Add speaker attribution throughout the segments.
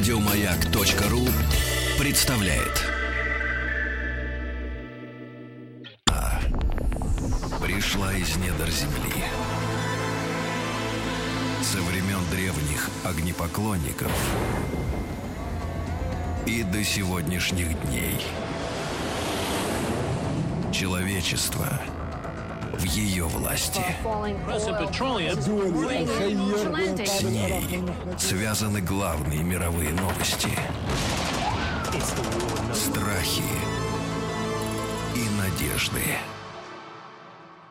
Speaker 1: Радиомаяк.ру представляет. А. Пришла из недр земли. Со времен древних огнепоклонников и до сегодняшних дней. Человечество в ее власти. С ней связаны главные мировые новости. Страхи и надежды.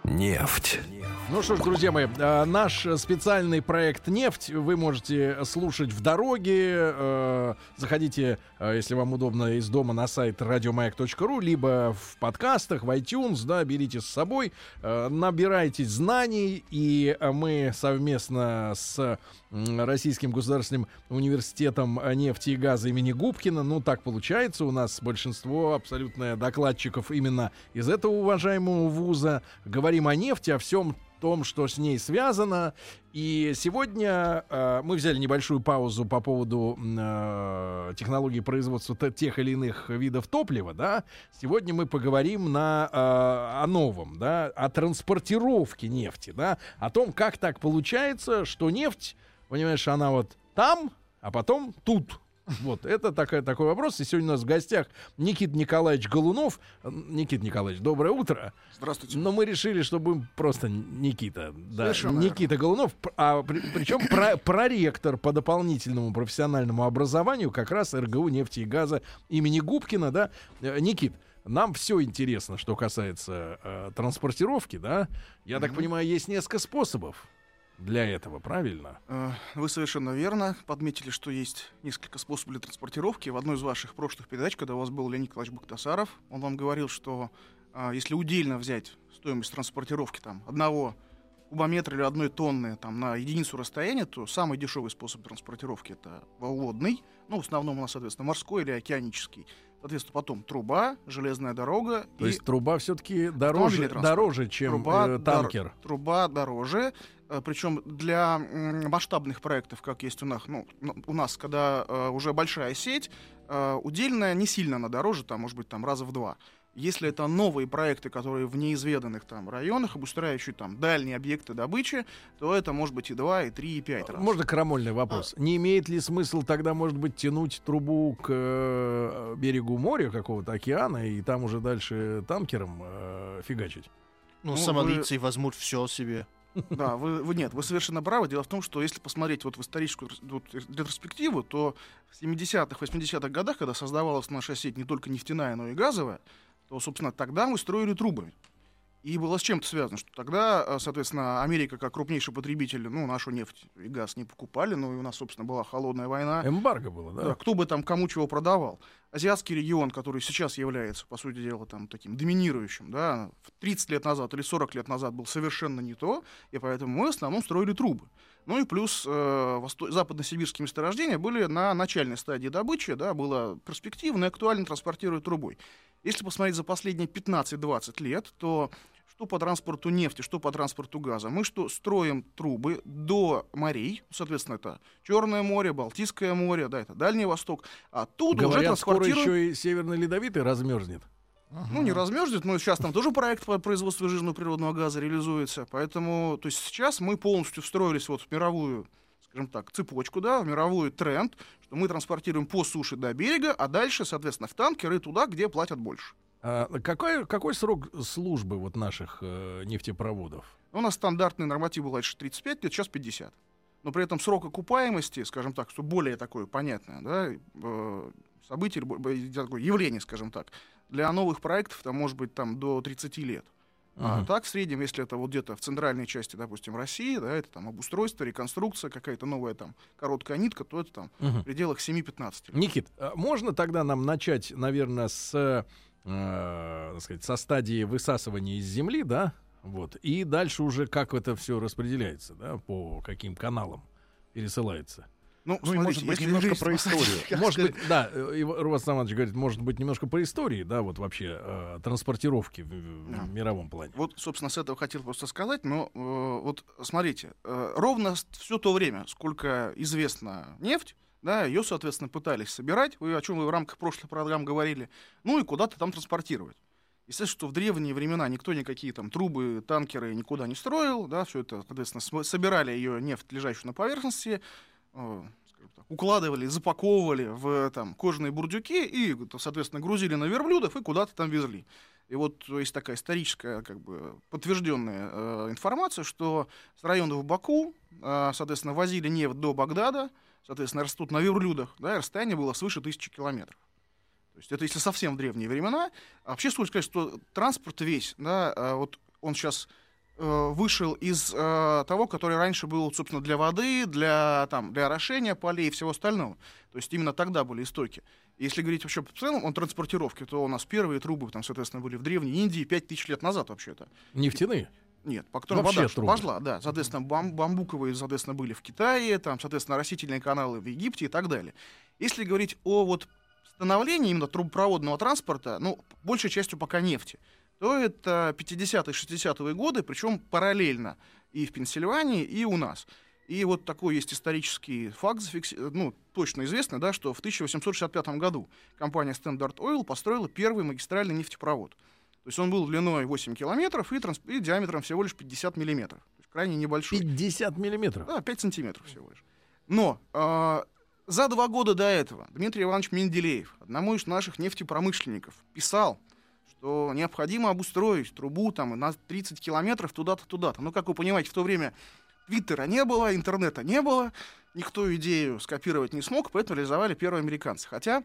Speaker 1: Нефть.
Speaker 2: Ну что ж, друзья мои, э, наш специальный проект «Нефть» вы можете слушать в дороге. Э, заходите, э, если вам удобно, из дома на сайт радиомаяк.ру, либо в подкастах, в iTunes, да, берите с собой, набирайтесь знаний, и мы совместно с Российским государственным университетом нефти и газа имени Губкина, ну так получается, у нас большинство абсолютно докладчиков именно из этого уважаемого вуза, говорим о нефти, о всем том, что с ней связано. И сегодня э, мы взяли небольшую паузу по поводу э, технологии производства тех или иных видов топлива, да. Сегодня мы поговорим на, э, о новом, да, о транспортировке нефти, да, о том, как так получается, что нефть, понимаешь, она вот там, а потом тут, вот, это такой, такой вопрос. И сегодня у нас в гостях Никит Николаевич Голунов. Никит Николаевич, доброе утро.
Speaker 3: Здравствуйте.
Speaker 2: Но мы решили, что будем просто Никита. Да, Никита Голунов. А при, причем про, проректор по дополнительному профессиональному образованию как раз РГУ нефти и газа имени Губкина, да. Э, Никит, нам все интересно, что касается э, транспортировки, да. Я mm-hmm. так понимаю, есть несколько способов для этого, правильно?
Speaker 3: Э, вы совершенно верно подметили, что есть несколько способов для транспортировки. В одной из ваших прошлых передач, когда у вас был Леонид Николаевич Бактасаров, он вам говорил, что а, если удельно взять стоимость транспортировки там, одного кубометра или одной тонны там, на единицу расстояния, то самый дешевый способ транспортировки это водный, ну, в основном у нас, соответственно, морской или океанический. Соответственно, потом труба, железная дорога.
Speaker 2: То и есть труба все-таки дороже, дороже, чем труба, э, танкер.
Speaker 3: Дор, труба дороже. Э, Причем для масштабных проектов, как есть у нас, ну, у нас, когда э, уже большая сеть, э, удельная не сильно она дороже, там, может быть, там раза в два. Если это новые проекты, которые в неизведанных там районах, обустраивающие там дальние объекты добычи, то это может быть и 2, и 3, и 5 раз.
Speaker 2: Можно крамольный вопрос. А. Не имеет ли смысл тогда, может быть, тянуть трубу к э, берегу моря какого-то океана и там уже дальше танкером э, фигачить?
Speaker 4: Ну, ну сомалийцы вы... возьмут все себе.
Speaker 3: Да, вы, вы нет, вы совершенно правы. Дело в том, что если посмотреть вот в историческую вот, ретроспективу, то в 70-х, 80-х годах, когда создавалась наша сеть не только нефтяная, но и газовая, то, собственно, тогда мы строили трубы. И было с чем-то связано, что тогда, э, соответственно, Америка как крупнейший потребитель, ну, нашу нефть и газ не покупали, ну, и у нас, собственно, была холодная война.
Speaker 2: Эмбарго было, да?
Speaker 3: Да, кто бы там кому чего продавал. Азиатский регион, который сейчас является, по сути дела, там, таким доминирующим, да, 30 лет назад или 40 лет назад был совершенно не то, и поэтому мы в основном строили трубы. Ну и плюс э, западно-сибирские месторождения были на начальной стадии добычи, да, было перспективно и актуально транспортировать трубой. Если посмотреть за последние 15-20 лет, то что по транспорту нефти, что по транспорту газа, мы что строим трубы до морей, соответственно, это Черное море, Балтийское море, да, это Дальний Восток, а тут
Speaker 2: Говорят,
Speaker 3: уже транспортируем...
Speaker 2: скоро еще и Северный Ледовитый размерзнет.
Speaker 3: Ага. Ну, не размерзнет, но сейчас там тоже проект по производству жирного природного газа реализуется. Поэтому, то есть сейчас мы полностью встроились вот в мировую скажем так, цепочку, да, в мировой тренд, что мы транспортируем по суше до берега, а дальше, соответственно, в танкеры туда, где платят больше.
Speaker 2: А какой, какой срок службы вот наших э, нефтепроводов?
Speaker 3: У нас стандартный норматив был раньше 35 лет, сейчас 50. Но при этом срок окупаемости, скажем так, что более такое понятное, да, э, событие, явление, скажем так, для новых проектов там может быть там до 30 лет. Uh-huh. А так, в среднем, если это вот где-то в центральной части, допустим, России, да, это там обустройство, реконструкция, какая-то новая там короткая нитка, то это там uh-huh. в пределах 7-15 лет.
Speaker 2: Никит, а можно тогда нам начать, наверное, с, э, сказать, со стадии высасывания из земли, да, вот, и дальше уже как это все распределяется, да, по каким каналам пересылается?
Speaker 3: Ну,
Speaker 5: Ну и, может
Speaker 3: смотрите,
Speaker 5: быть, немножко про историю.
Speaker 2: Может быть, да, Руват Самадович говорит, может быть, немножко по истории, да, вот вообще э, транспортировки в, в
Speaker 3: Да.
Speaker 2: мировом плане.
Speaker 3: Вот, собственно, с этого хотел просто сказать, но э, вот смотрите, э, ровно все то время, сколько известна нефть, да, ее, соответственно, пытались собирать, вы, о чем вы в рамках прошлых программ говорили, ну и куда-то там транспортировать. Естественно, что в древние времена никто никакие там трубы, танкеры никуда не строил, да, все это, соответственно, собирали ее нефть, лежащую на поверхности, э, укладывали, запаковывали в там кожаные бурдюки и, соответственно, грузили на верблюдов и куда-то там везли. И вот есть такая историческая, как бы, подтвержденная э, информация, что с районов Баку, э, соответственно, возили нефть до Багдада, соответственно, растут на верблюдах, да, и расстояние было свыше тысячи километров. То есть это если совсем древние времена. А вообще стоит сказать, что транспорт весь, да, э, вот он сейчас вышел из э, того, который раньше был, собственно, для воды, для, там, для орошения полей и всего остального. То есть именно тогда были истоки. Если говорить вообще в целом о транспортировке, то у нас первые трубы, там, соответственно, были в Древней Индии 5000 лет назад вообще-то.
Speaker 2: Нефтяные?
Speaker 3: Нет, по которым вода
Speaker 2: трубы.
Speaker 3: пошла, да. Соответственно, бам- бамбуковые, соответственно, были в Китае, там, соответственно, растительные каналы в Египте и так далее. Если говорить о вот становлении именно трубопроводного транспорта, ну, большей частью пока нефти, то это 50-е, 60-е годы, причем параллельно и в Пенсильвании, и у нас. И вот такой есть исторический факт, ну, точно известный, да, что в 1865 году компания Standard Oil построила первый магистральный нефтепровод. То есть он был длиной 8 километров и, транс- и диаметром всего лишь 50 миллиметров. То есть крайне небольшой.
Speaker 2: 50 миллиметров.
Speaker 3: Да, 5 сантиметров всего лишь. Но а, за два года до этого Дмитрий Иванович Менделеев, одному из наших нефтепромышленников, писал, что необходимо обустроить трубу там на 30 километров туда-то, туда-то. Ну, как вы понимаете, в то время Твиттера не было, интернета не было, никто идею скопировать не смог, поэтому реализовали первые американцы. Хотя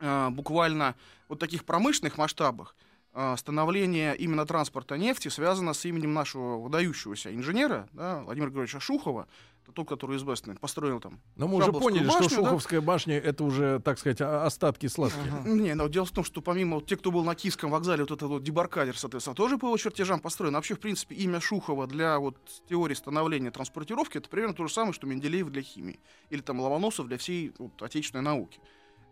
Speaker 3: а, буквально вот таких промышленных масштабах а, становление именно транспорта нефти связано с именем нашего выдающегося инженера, да, Владимира Григорьевича Шухова, тот, который известный, построил там.
Speaker 2: Но мы уже поняли,
Speaker 3: башню,
Speaker 2: что
Speaker 3: да?
Speaker 2: Шуховская башня это уже, так сказать, остатки сладких.
Speaker 3: Не, но дело в том, что помимо вот тех, кто был на Киевском вокзале, вот этот вот дебаркадер, соответственно, тоже по его чертежам построен. Вообще, в принципе, имя Шухова для вот теории становления транспортировки это примерно то же самое, что Менделеев для химии. Или там Ломоносов для всей вот, отечественной науки.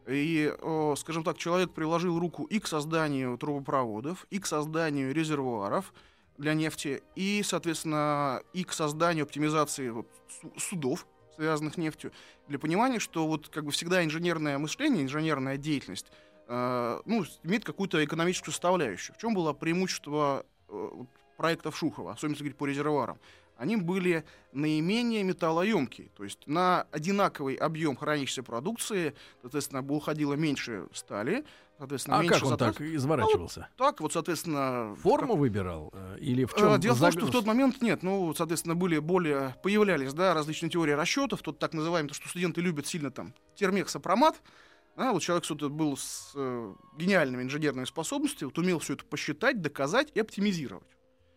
Speaker 3: И, о, скажем так, человек приложил руку и к созданию трубопроводов, и к созданию резервуаров для нефти, и, соответственно, и к созданию оптимизации вот, су- судов, связанных нефтью, для понимания, что вот как бы всегда инженерное мышление, инженерная деятельность, э, ну, имеет какую-то экономическую составляющую. В чем было преимущество э, проектов Шухова, особенно если говорить по резервуарам? Они были наименее металлоемкие, то есть на одинаковый объем хранящейся продукции, соответственно, бы уходило меньше стали, соответственно,
Speaker 2: А
Speaker 3: меньше
Speaker 2: как он
Speaker 3: затрат.
Speaker 2: так изворачивался?
Speaker 3: Так, вот, соответственно...
Speaker 2: Форму выбирал? э, Или в
Speaker 3: Э,
Speaker 2: чем?
Speaker 3: Дело в том, что в тот момент нет, ну, соответственно, были более, появлялись, да, различные теории расчетов, тут так называемый, то, что студенты любят сильно там, термексопромат, да, вот человек что-то был с э, гениальными инженерными способностями, вот умел все это посчитать, доказать и оптимизировать.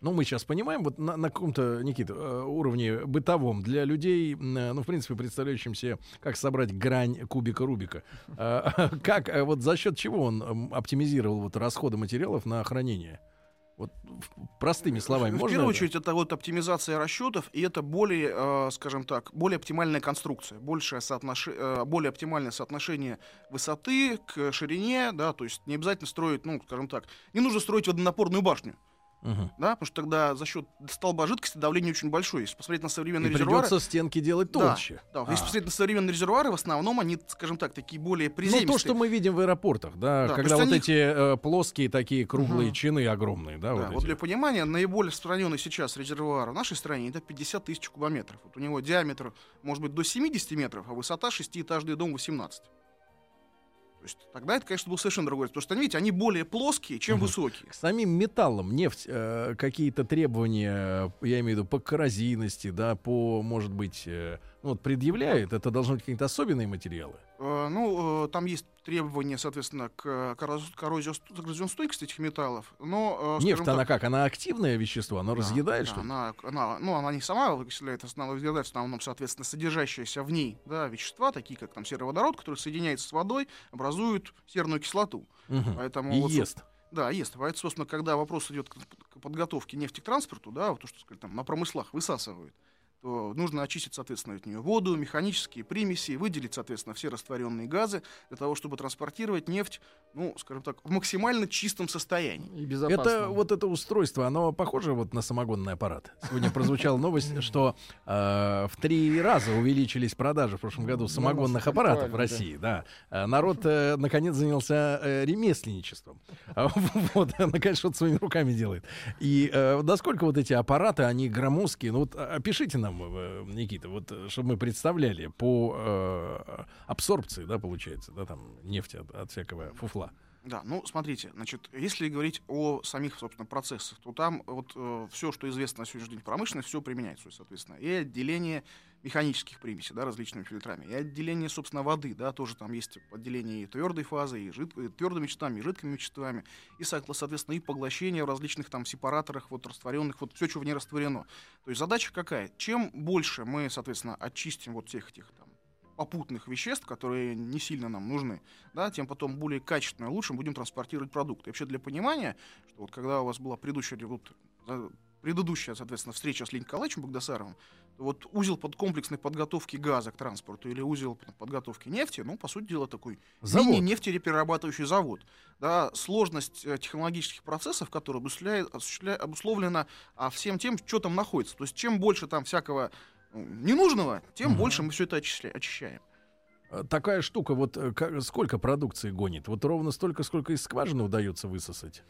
Speaker 2: Ну, мы сейчас понимаем, вот на, на каком-то, Никита, э, уровне бытовом для людей, э, ну, в принципе, представляющим себе, как собрать грань кубика Рубика. А, Как, э, вот за счет чего он оптимизировал вот расходы материалов на хранение? Вот простыми словами,
Speaker 3: в
Speaker 2: можно
Speaker 3: первую
Speaker 2: это?
Speaker 3: очередь, это вот оптимизация расчетов, и это более, э, скажем так, более оптимальная конструкция, большее соотнош... э, более оптимальное соотношение высоты к ширине, да, то есть не обязательно строить, ну, скажем так, не нужно строить водонапорную башню,
Speaker 2: Мгм.
Speaker 3: да, потому что тогда за счет столба жидкости давление очень большое. Если посмотреть на современные
Speaker 2: И
Speaker 3: резервуары,
Speaker 2: придется стенки делать
Speaker 3: Да,
Speaker 2: толще.
Speaker 3: да,
Speaker 2: А.
Speaker 3: если посмотреть на современные резервуары, в основном они, скажем так, такие более
Speaker 2: Ну,
Speaker 3: приземистые.
Speaker 2: то, что мы видим в аэропортах, да,
Speaker 3: Да,
Speaker 2: когда вот
Speaker 3: они-
Speaker 2: эти э, плоские такие круглые
Speaker 3: Мгм.
Speaker 2: чины огромные, да,
Speaker 3: Да,
Speaker 2: вот
Speaker 3: вот, для понимания, наиболее распространенный сейчас резервуар в нашей стране это 50 тысяч кубометров. Вот у него диаметр может быть до 70 метров, а высота шестиэтажный дом 18. То есть тогда это, конечно, был совершенно другой. Потому что, они, видите, они более плоские, чем
Speaker 2: Мгм.
Speaker 3: высокие.
Speaker 2: К самим металлам нефть э, какие-то требования, я имею в виду по коррозийности, да, по, может быть, э, вот предъявляет, это должны быть какие-то особенные материалы.
Speaker 3: Э, Ну, э, там есть требования, соответственно, к корроз- коррозио- коррозионстойкости этих металлов. Но, э,
Speaker 2: Нефть,
Speaker 3: так,
Speaker 2: она как? Она активное вещество, она
Speaker 3: Да,
Speaker 2: разъедает,
Speaker 3: да,
Speaker 2: что ли?
Speaker 3: Она, она- ну, она не сама выкисляет, она разъедает в основном, соответственно, содержащиеся в ней да, вещества, такие как там сероводород, который соединяется с водой, образуют серную кислоту.
Speaker 2: Мгм.
Speaker 3: Поэтому
Speaker 2: И
Speaker 3: вот,
Speaker 2: ест.
Speaker 3: Да, есть. Поэтому, собственно, когда вопрос идет к, к подготовке нефти к транспорту, да, вот то, что сказали, там, на промыслах высасывают, то нужно очистить, соответственно, от нее воду, механические примеси, выделить, соответственно, все растворенные газы для того, чтобы транспортировать нефть, ну, скажем так, в максимально чистом состоянии.
Speaker 2: И безопасно. Это вот это устройство, оно похоже вот на самогонный аппарат. Сегодня прозвучала новость, что э, в три раза увеличились продажи в прошлом году самогонных аппаратов в России. Да. Э, народ э, наконец занялся ремесленничеством. Вот, наконец, что-то своими руками делает. И насколько вот эти аппараты, они громоздкие? Ну вот опишите нам там, э, Никита, вот э, чтобы мы представляли по э, абсорбции, да, получается, да, там нефти от, от всякого фуфла.
Speaker 3: Да, ну смотрите, значит, если говорить о самих, собственно, процессах, то там вот э, все, что известно на сегодняшний день промышленности, все применяется, соответственно, и отделение механических примесей, да, различными фильтрами, и отделение, собственно, воды, да, тоже там есть отделение и твердой фазы, и жид... твердыми веществами, и жидкими веществами, и, соответственно, и поглощение в различных там сепараторах, вот растворенных, вот все, что в ней растворено. То есть задача какая? Чем больше мы, соответственно, очистим вот всех этих там попутных веществ, которые не сильно нам нужны, да, тем потом более качественно и лучше будем транспортировать продукты. И вообще для понимания, что вот когда у вас была предыдущая, вот, предыдущая, соответственно, встреча с Леней Николаевичем Богдасаровым, вот узел под комплексной подготовки газа к транспорту или узел подготовки нефти, ну, по сути дела, такой завод. мини-нефтереперерабатывающий завод. Да, сложность э, технологических процессов, которая обусловлена а, всем тем, что там находится. То есть чем больше там всякого ненужного, тем угу. больше мы все это очищаем.
Speaker 2: А, такая штука, вот э, как, сколько продукции гонит? Вот ровно столько, сколько из скважины удается высосать?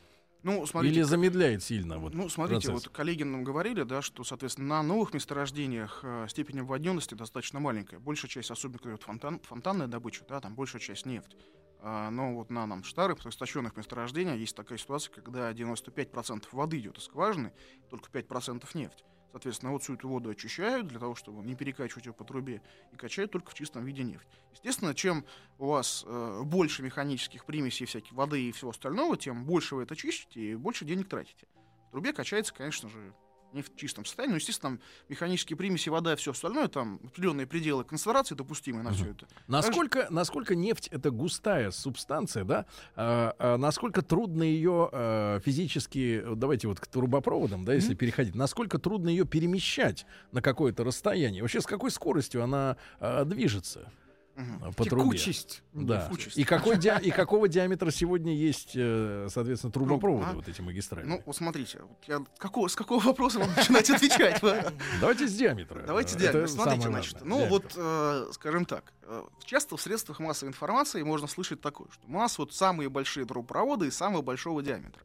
Speaker 2: Ну, смотрите, Или замедляет сильно? Вот,
Speaker 3: ну, смотрите, процесс. вот коллеги нам говорили, да, что, соответственно, на новых месторождениях э, степень обводненности достаточно маленькая. Большая часть, особенно вот фонтан, фонтанная добыча, да, там большая часть нефть. А, но вот на нам старых, истощенных месторождениях есть такая ситуация, когда 95% воды идет из скважины, только 5% нефть. Соответственно, вот всю эту воду очищают для того, чтобы не перекачивать ее по трубе, и качают только в чистом виде нефть. Естественно, чем у вас э, больше механических примесей, всяких воды и всего остального, тем больше вы это чистите и больше денег тратите. В трубе качается, конечно же, не в чистом состоянии. Но, естественно, там механические примеси, вода и все остальное, там определенные пределы концентрации допустимые на все это.
Speaker 2: Насколько, Также... насколько нефть это густая субстанция, да? А, а, насколько трудно ее а, физически, давайте вот к трубопроводам, да, если mm-hmm. переходить, насколько трудно ее перемещать на какое-то расстояние? Вообще с какой скоростью она а, движется?
Speaker 3: Угу. По Текучесть.
Speaker 2: трубе. Да. И, какой ди... и какого диаметра сегодня есть, э, соответственно, трубопроводы, а? вот эти магистрали?
Speaker 3: Ну, смотрите, я... какого, с какого вопроса вам начинать отвечать?
Speaker 2: Давайте с диаметра.
Speaker 3: Давайте с диаметра. Смотрите, значит, ну вот, э, скажем так, э, часто в средствах массовой информации можно слышать такое, что у нас вот самые большие трубопроводы и самого большого диаметра.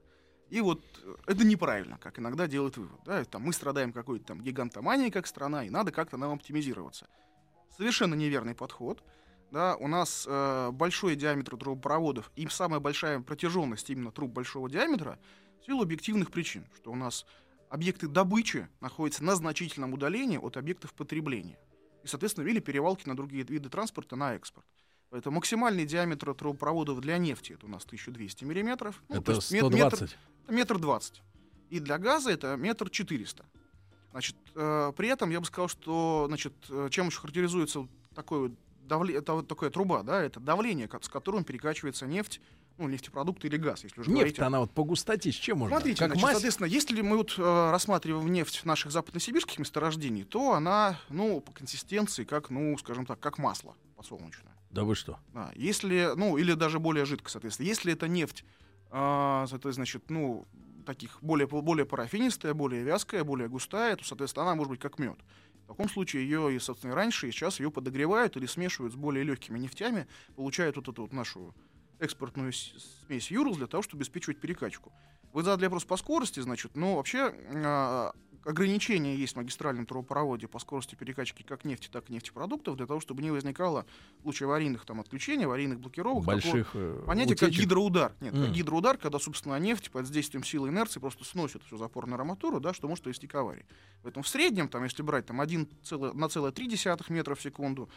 Speaker 3: И вот это неправильно, как иногда делают вывод. Да? Там, мы страдаем какой-то там гигантоманией как страна, и надо как-то нам оптимизироваться. Совершенно неверный подход да, у нас э, большой диаметр трубопроводов и самая большая протяженность именно труб большого диаметра в силу объективных причин, что у нас объекты добычи находятся на значительном удалении от объектов потребления. И, соответственно, вели перевалки на другие виды транспорта на экспорт. Поэтому максимальный диаметр трубопроводов для нефти это у нас 1200 миллиметров.
Speaker 2: Ну, это 120? Метр,
Speaker 3: метр двадцать. И для газа это метр четыреста. Значит, э, при этом я бы сказал, что, значит, э, чем еще характеризуется такой вот давле... это вот такая труба, да, это давление, с которым перекачивается нефть, ну, нефтепродукты или газ, если уже
Speaker 2: Нефть, говорить. она вот по густоте с чем можно?
Speaker 3: Смотрите, как значит, мазь? соответственно, если мы вот э, рассматриваем нефть наших западносибирских месторождений, то она, ну, по консистенции, как, ну, скажем так, как масло подсолнечное.
Speaker 2: Да вы что?
Speaker 3: Да, если, ну, или даже более жидко, соответственно. Если это нефть, э, это, значит, ну, таких более, более парафинистая, более вязкая, более густая, то, соответственно, она может быть как мед. В таком случае ее, и, собственно, раньше, и сейчас ее подогревают или смешивают с более легкими нефтями, получают вот эту вот нашу экспортную смесь Юрлс для того, чтобы обеспечивать перекачку. Вы задали вопрос по скорости, значит, но вообще а, ограничения есть в магистральном трубопроводе по скорости перекачки как нефти, так и нефтепродуктов, для того, чтобы не возникало в случае аварийных там, отключений, аварийных блокировок.
Speaker 2: Больших такого,
Speaker 3: э, понятие, утечек. как гидроудар. Нет, mm. как гидроудар, когда, собственно, нефть под действием силы инерции просто сносит всю запорную арматуру, да, что может привести к аварии. Поэтому в среднем, там, если брать там, 1,3 метра в секунду,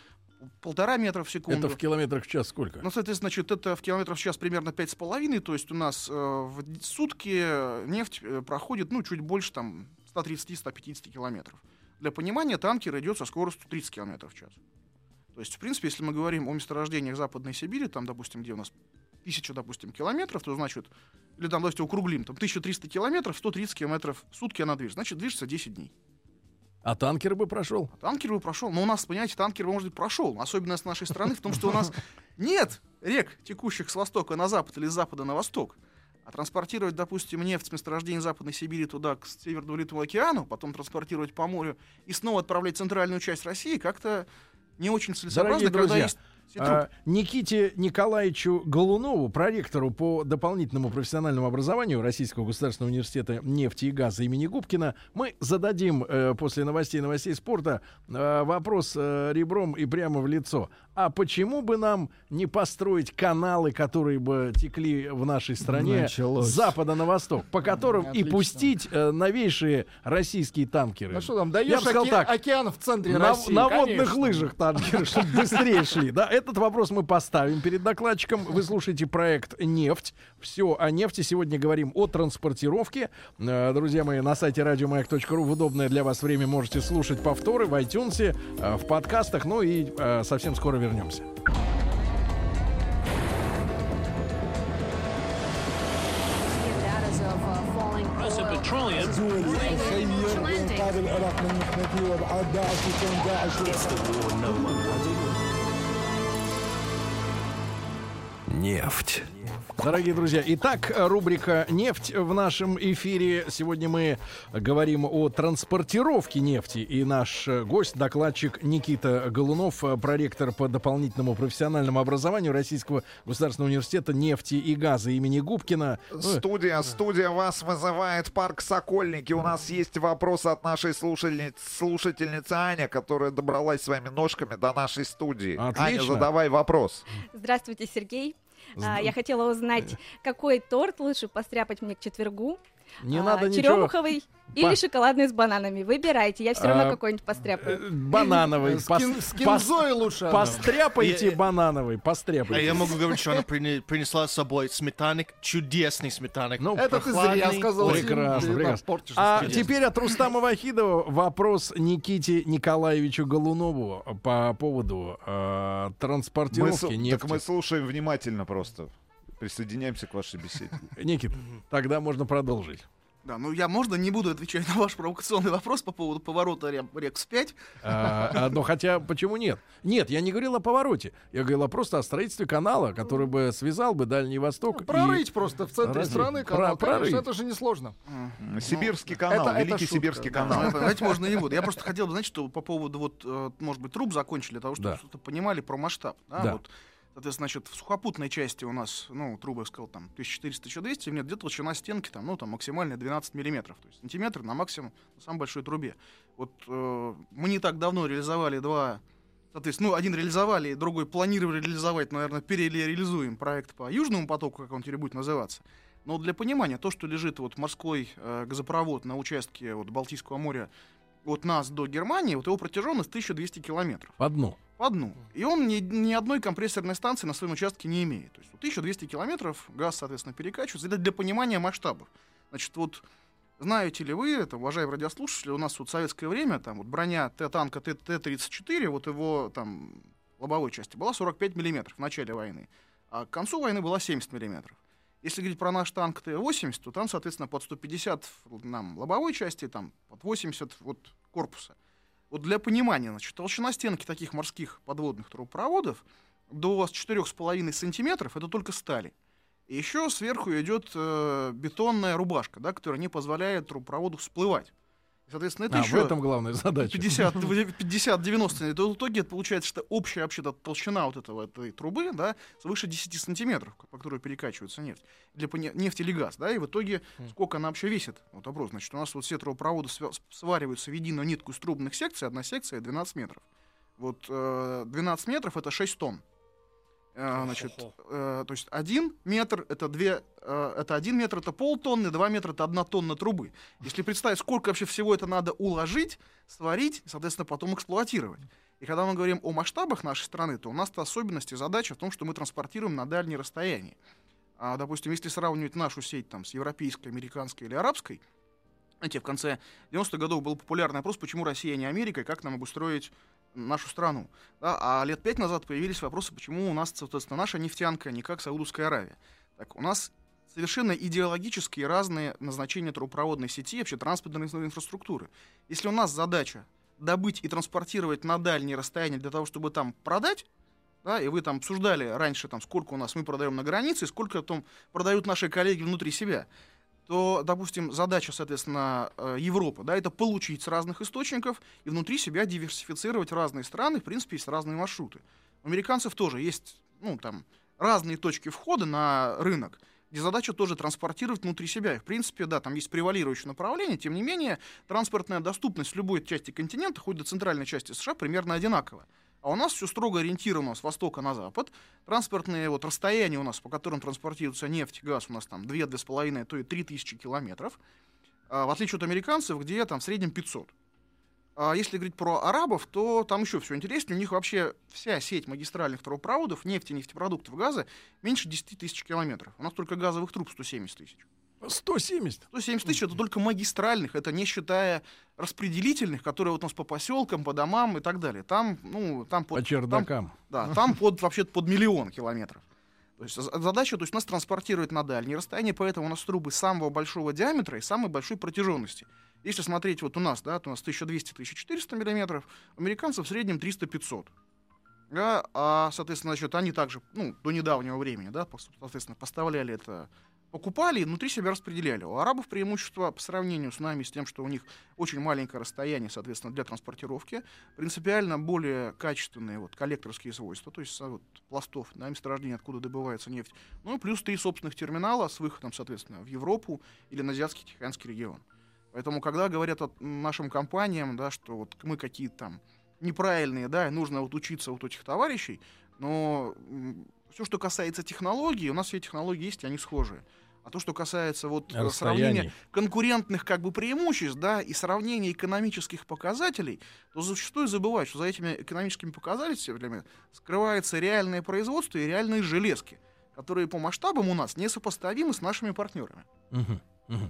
Speaker 3: полтора метра в секунду.
Speaker 2: Это в километрах в час сколько?
Speaker 3: Ну, соответственно, значит, это в километрах в час примерно 5,5, то есть у нас э, в сутки нефть э, проходит, ну, чуть больше, там, 130-150 километров. Для понимания, танкер идет со скоростью 30 километров в час. То есть, в принципе, если мы говорим о месторождениях Западной Сибири, там, допустим, где у нас тысяча, допустим, километров, то значит, или там, давайте округлим, там 1300 километров, 130 километров в сутки она движется, значит, движется 10 дней.
Speaker 2: А танкер бы прошел?
Speaker 3: А танкер бы прошел. Но у нас, понимаете, танкер, может быть, прошел. Особенность нашей страны в том, что у нас нет рек, текущих с востока на запад или с запада на восток. А транспортировать, допустим, нефть с месторождения Западной Сибири туда, к Северному Литвому океану, потом транспортировать по морю и снова отправлять в центральную часть России, как-то не очень целесообразно,
Speaker 2: Дорогие
Speaker 3: когда
Speaker 2: друзья,
Speaker 3: есть
Speaker 2: А, Никите Николаевичу Голунову, проректору по дополнительному профессиональному образованию Российского государственного университета нефти и газа имени Губкина, мы зададим э, после новостей новостей спорта э, вопрос э, ребром и прямо в лицо. А почему бы нам не построить каналы, которые бы текли в нашей стране
Speaker 5: Началось.
Speaker 2: с запада на восток, по которым и
Speaker 5: Отлично.
Speaker 2: пустить э, новейшие российские танкеры?
Speaker 5: Ну что там,
Speaker 2: Я
Speaker 5: даешь оке-
Speaker 2: так,
Speaker 5: океан в центре
Speaker 2: на,
Speaker 5: России,
Speaker 2: на водных
Speaker 5: конечно.
Speaker 2: лыжах танкеры, чтобы быстрее шли. Да, этот вопрос мы поставим перед докладчиком. Вы слушаете проект «Нефть». Все о нефти. Сегодня говорим о транспортировке. Э, Друзья мои, на сайте радиомаяк.ру в удобное для вас время можете слушать повторы в iTunes, э, в подкастах. Ну и э, совсем скоро вернемся.
Speaker 1: Нефть.
Speaker 2: Дорогие друзья, итак, рубрика «Нефть» в нашем эфире. Сегодня мы говорим о транспортировке нефти. И наш э, гость, докладчик Никита Голунов, э, проректор по дополнительному профессиональному образованию Российского государственного университета нефти и газа имени Губкина. Ну,
Speaker 6: Студия, студия вас вызывает парк Сокольники. У нас есть вопрос от нашей слушательницы, слушательницы Аня, которая добралась своими ножками до нашей студии. Аня,
Speaker 2: Отлично.
Speaker 6: задавай вопрос.
Speaker 7: Здравствуйте, Сергей. А, я хотела узнать, какой торт лучше постряпать мне к четвергу?
Speaker 2: Не
Speaker 7: А,
Speaker 2: надо ничего...
Speaker 7: черемуховый или шоколадный с бананами? Выбирайте, я все равно
Speaker 2: А,
Speaker 7: какой-нибудь постряпаю.
Speaker 2: Э, Банановый.
Speaker 5: С
Speaker 2: Пос-
Speaker 5: кин- с
Speaker 2: пос-
Speaker 5: кинзой лучше.
Speaker 2: Постряпайте банановый,
Speaker 4: А
Speaker 2: постряпайте.
Speaker 4: я могу говорить, что она прине- принесла с собой сметаник, чудесный сметаник.
Speaker 2: Ну,
Speaker 5: Это ты зря сказал.
Speaker 2: Прекрасно, прекрасно. А теперь от Рустама Вахидова вопрос Никите Николаевичу Голунову по поводу э,
Speaker 6: Мы
Speaker 2: транспортировки
Speaker 6: с-
Speaker 2: нефти.
Speaker 6: так мы слушаем внимательно просто. Присоединяемся к вашей беседе.
Speaker 2: Никит, тогда можно продолжить.
Speaker 3: Да, ну я, можно, не буду отвечать на ваш провокационный вопрос по поводу поворота рек, рек вспять.
Speaker 2: А, но хотя, почему нет? Нет, я не говорил о повороте. Я говорил о просто о строительстве канала, который бы связал бы Дальний Восток. и-
Speaker 5: Прорыть просто в центре
Speaker 2: Разве?
Speaker 5: страны
Speaker 2: Про-
Speaker 5: канал. Конечно,
Speaker 2: прорыть.
Speaker 5: это же несложно.
Speaker 6: Сибирский канал,
Speaker 5: это- это
Speaker 6: Великий
Speaker 5: шутка,
Speaker 6: Сибирский
Speaker 5: да.
Speaker 3: Ну,
Speaker 6: канал.
Speaker 3: это, знаете, можно и не буду. Я просто хотел бы, знаете, что по поводу, вот, э, может быть, труб закончили, для того, чтобы
Speaker 2: Да.
Speaker 3: что-то понимали про масштаб. Да?
Speaker 2: Да.
Speaker 3: Вот, соответственно, значит, в сухопутной части у нас, ну, трубы, сказал, там, 1400-1200, нет, где-то толщина стенки, там, ну, там, максимальная 12 миллиметров, то есть сантиметр на максимум на самой большой трубе. Вот э, мы не так давно реализовали два Соответственно, ну, один реализовали, другой планировали реализовать, наверное, перереализуем проект по Южному потоку, как он теперь будет называться. Но для понимания, то, что лежит вот морской э, газопровод на участке вот, Балтийского моря от нас до Германии, вот его протяженность 1200 километров.
Speaker 2: По дну.
Speaker 3: По дну. И он ни, ни одной компрессорной станции на своем участке не имеет. То есть вот 1200 километров газ, соответственно, перекачивается. Для, для понимания масштабов. Значит, вот знаете ли вы, это, уважаемые радиослушатели, у нас вот в советское время, там вот броня Т- танка Т- Т-34, вот его там лобовой части была 45 миллиметров в начале войны, а к концу войны была 70 миллиметров. Если говорить про наш танк Т-80, то там, соответственно, под 150 в- нам лобовой части, там под 80 вот корпуса. Вот для понимания, значит, толщина стенки таких морских подводных трубопроводов до 4,5 сантиметров это только стали. И еще сверху идет э, бетонная рубашка, да, которая не позволяет трубопроводу всплывать. Соответственно, это
Speaker 2: А,
Speaker 3: еще
Speaker 2: в этом главная задача.
Speaker 3: 50, 50-90, то в итоге это получается, что общая вообще толщина вот этого, этой трубы, да, свыше 10 сантиметров, по которой перекачивается нефть. Для нефть или газ, да, и в итоге сколько она вообще весит? Вот вопрос. Значит, у нас вот все трубопроводы свариваются в единую нитку из трубных секций, одна секция 12 метров. Вот э, 12 метров это 6 тонн. Э, значит, э, то есть один метр это две, э, это один метр это полтонны, два метра это одна тонна трубы. Если представить, сколько вообще всего это надо уложить, сварить, и, соответственно, потом эксплуатировать. И когда мы говорим о масштабах нашей страны, то у нас-то особенность и задача в том, что мы транспортируем на дальние расстояния. А, допустим, если сравнивать нашу сеть там, с европейской, американской или арабской, знаете, в конце 90-х годов был популярный вопрос, почему Россия, не Америка, и как нам обустроить нашу страну. Да? А лет пять назад появились вопросы, почему у нас, соответственно, наша нефтянка не как Саудовская Аравия. Так, у нас совершенно идеологически разные назначения трубопроводной сети, вообще транспортной инфра- инфраструктуры. Если у нас задача добыть и транспортировать на дальние расстояния для того, чтобы там продать, да, и вы там обсуждали раньше, там, сколько у нас мы продаем на границе, сколько там продают наши коллеги внутри себя, то, допустим, задача, соответственно, э, Европы, да, это получить с разных источников и внутри себя диверсифицировать разные страны, в принципе, есть разные маршруты. У американцев тоже есть, ну, там, разные точки входа на рынок, где задача тоже транспортировать внутри себя. И, в принципе, да, там есть превалирующее направление, тем не менее, транспортная доступность в любой части континента, хоть до центральной части США, примерно одинакова. А у нас все строго ориентировано с востока на запад. Транспортные вот расстояния у нас, по которым транспортируется нефть, газ, у нас там 2-2,5, то и 3 тысячи километров. А, в отличие от американцев, где там в среднем 500. А если говорить про арабов, то там еще все интереснее. У них вообще вся сеть магистральных трубопроводов, нефти, нефтепродуктов, газа меньше 10 тысяч километров. У нас только газовых труб 170 тысяч.
Speaker 2: 170.
Speaker 3: 170 тысяч это только магистральных, это не считая распределительных, которые вот у нас по поселкам, по домам и так далее. Там, ну, там под...
Speaker 2: По чердакам.
Speaker 3: Там, да, там под, вообще под миллион километров. То есть за- задача, то есть нас транспортировать на дальние расстояния, поэтому у нас трубы самого большого диаметра и самой большой протяженности. Если смотреть вот у нас, да, то у нас 1200-1400 миллиметров, у американцев в среднем 300-500. Да, а, соответственно, значит, они также, ну, до недавнего времени, да, соответственно, поставляли это, покупали и внутри себя распределяли. У арабов преимущество по сравнению с нами, с тем, что у них очень маленькое расстояние, соответственно, для транспортировки, принципиально более качественные вот коллекторские свойства, то есть а, вот, пластов, да, месторождения, откуда добывается нефть. Ну и плюс три собственных терминала с выходом, соответственно, в Европу или на Азиатский Тихоокеанский регион. Поэтому, когда говорят о нашим компаниям, да, что вот мы какие-то там неправильные, да, и нужно вот учиться вот у этих товарищей, но все, что касается технологий, у нас все технологии есть, и они схожие. А то, что касается вот э, сравнения
Speaker 2: Расстояний.
Speaker 3: конкурентных как бы преимуществ, да, и сравнения экономических показателей, то зачастую забывают, что за этими экономическими показателями скрывается реальное производство и реальные железки, которые по масштабам у нас несопоставимы с нашими партнерами.
Speaker 2: Мгм.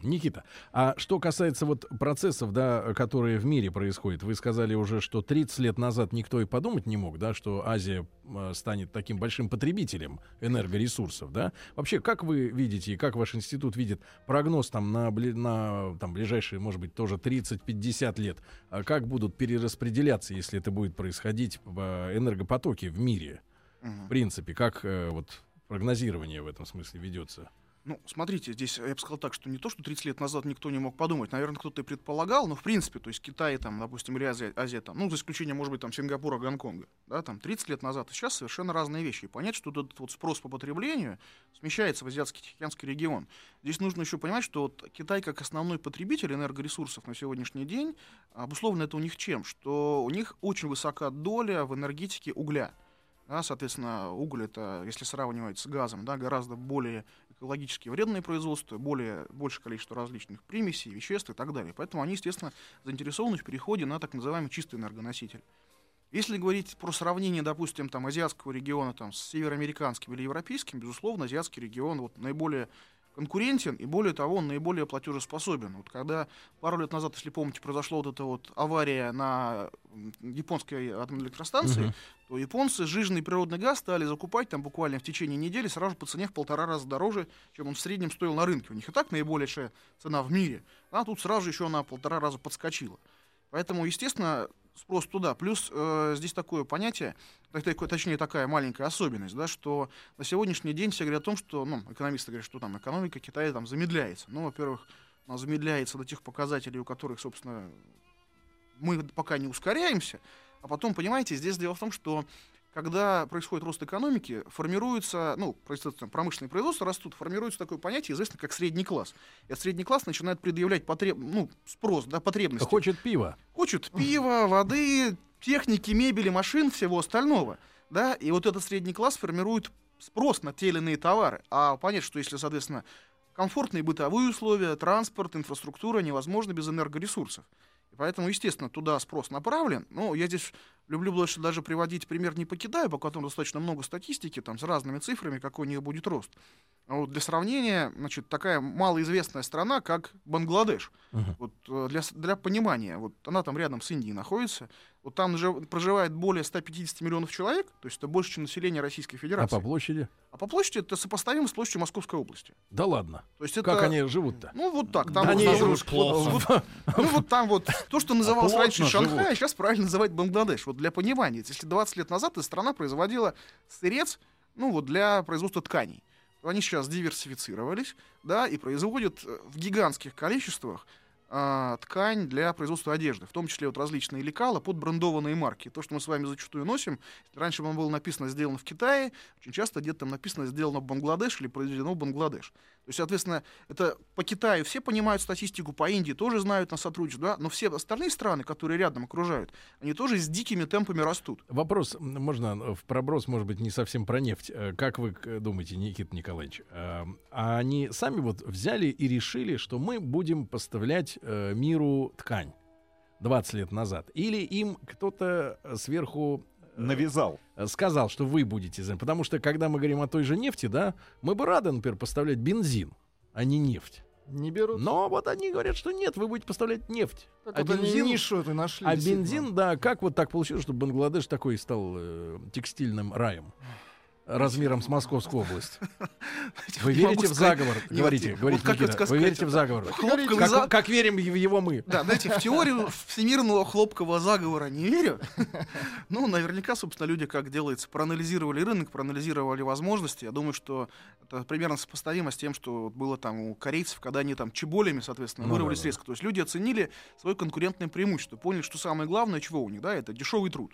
Speaker 2: Никита, а что касается вот процессов, да, которые в мире происходят, вы сказали уже, что 30 лет назад никто и подумать не мог, да, что Азия станет таким большим потребителем энергоресурсов, да. Вообще, как вы видите и как ваш институт видит прогноз там на, на там, ближайшие, может быть, тоже 30-50 лет, а как будут перераспределяться, если это будет происходить в э, энергопотоке в мире? В принципе, как э, вот прогнозирование в этом смысле ведется?
Speaker 3: Ну, смотрите, здесь я бы сказал так, что не то, что 30 лет назад никто не мог подумать, наверное, кто-то и предполагал, но в принципе, то есть Китай, там, допустим, или Азия, Азия там, ну, за исключением, может быть, там, Сингапура, Гонконга, да, там, 30 лет назад и сейчас совершенно разные вещи. И понять, что этот вот спрос по потреблению смещается в Азиатский Тихоокеанский регион. Здесь нужно еще понимать, что вот Китай как основной потребитель энергоресурсов на сегодняшний день, обусловлено это у них чем? Что у них очень высока доля в энергетике угля. Да, соответственно, уголь это, если сравнивать с газом, да, гораздо более экологически вредное производство, более, большее количество различных примесей, веществ и так далее. Поэтому они, естественно, заинтересованы в переходе на так называемый чистый энергоноситель. Если говорить про сравнение, допустим, там, азиатского региона там, с североамериканским или европейским, безусловно, азиатский регион вот, наиболее конкурентен и, более того, он наиболее платежеспособен. Вот когда пару лет назад, если помните, произошла вот эта вот авария на японской атомной электростанции,
Speaker 2: Мгм.
Speaker 3: то японцы жиженый природный газ стали закупать там буквально в течение недели сразу по цене в полтора раза дороже, чем он в среднем стоил на рынке. У них и так наибольшая цена в мире, а тут сразу еще на полтора раза подскочила. Поэтому, естественно, спрос туда. Плюс э, здесь такое понятие, точнее такая маленькая особенность, да, что на сегодняшний день все говорят о том, что, ну, экономисты говорят, что там экономика Китая там замедляется. Ну, во-первых, она замедляется до тех показателей, у которых, собственно, мы пока не ускоряемся. А потом, понимаете, здесь дело в том, что когда происходит рост экономики, формируется, ну, производство, промышленные производства растут, формируется такое понятие, известно как средний класс. И средний класс начинает предъявлять потреб... ну, спрос, да, потребности.
Speaker 2: Хочет пива.
Speaker 3: Хочет пива, воды, техники, мебели, машин, всего остального. Да? И вот этот средний класс формирует спрос на те или иные товары. А понять, что если, соответственно, комфортные бытовые условия, транспорт, инфраструктура невозможно без энергоресурсов. И поэтому, естественно, туда спрос направлен. Но я здесь люблю больше даже приводить пример не по Китаю, по которому достаточно много статистики, там, с разными цифрами, какой у них будет рост. А вот для сравнения, значит, такая малоизвестная страна, как Бангладеш.
Speaker 2: Мгм.
Speaker 3: Вот, э, для, для понимания, вот она там рядом с Индией находится, Вот там же проживает более 150 миллионов человек, то есть это больше, чем население Российской
Speaker 2: А
Speaker 3: Федерации.
Speaker 2: по площади?
Speaker 3: А по площади это сопоставимо с площадью Московской области.
Speaker 2: Да ладно.
Speaker 3: То есть это...
Speaker 2: Как они живут-то?
Speaker 3: Ну, вот так. Там
Speaker 2: Да
Speaker 3: вот,
Speaker 2: они живут
Speaker 3: вот-
Speaker 4: плохо.
Speaker 3: вот- ну, вот там вот то, что называлось
Speaker 2: Плотно
Speaker 3: раньше Шанхай,
Speaker 2: живут.
Speaker 3: а сейчас правильно называть Бангладеш. Вот для понимания, если 20 лет назад эта страна производила сырец, ну, вот для производства тканей, то они сейчас диверсифицировались, да, и производят э, в гигантских количествах а, ткань для производства одежды, в том числе вот различные лекала под брендованные марки. То, что мы с вами зачастую носим, раньше вам было написано «сделано в Китае», очень часто где-то там написано «сделано в Бангладеш» или «произведено в Бангладеш». То есть, соответственно, это по Китаю все понимают статистику, по Индии тоже знают на сотрудничество, да? но все остальные страны, которые рядом окружают, они тоже с дикими темпами растут.
Speaker 2: Вопрос, можно в проброс, может быть, не совсем про нефть. Э, Как вы думаете, Никита Николаевич, э, а они сами вот взяли и решили, что мы будем поставлять э, миру ткань 20 лет назад? Или им кто-то э, сверху э,
Speaker 6: Навязал.
Speaker 2: э, сказал, что вы будете за... Потому что, когда мы говорим о той же нефти, да, мы бы рады, например, поставлять бензин, а не нефть.
Speaker 5: Не берут.
Speaker 2: Но вот они говорят, что нет, вы будете поставлять нефть.
Speaker 5: Так
Speaker 2: а
Speaker 5: вот они
Speaker 2: бензин-
Speaker 5: нишу эту нашли.
Speaker 2: А бензин, да, как вот так получилось, что Бангладеш такой стал э, текстильным раем? Размером с Московскую область. Вы
Speaker 3: Не могу
Speaker 2: верите в заговор? Говорите, говорите, Никита, вы верите в заговор? Как, верим в его мы?
Speaker 3: Да, знаете, в теорию всемирного хлопкового заговора не верю. Ну, наверняка, собственно, люди, как делается, проанализировали рынок, проанализировали возможности. Я думаю, что это примерно сопоставимо с тем, что было там у корейцев, когда они там чеболями, соответственно,
Speaker 2: Ну
Speaker 3: вырвались резко. То есть люди оценили свое конкурентное преимущество, поняли, что самое главное, чего у них, да, это дешевый труд,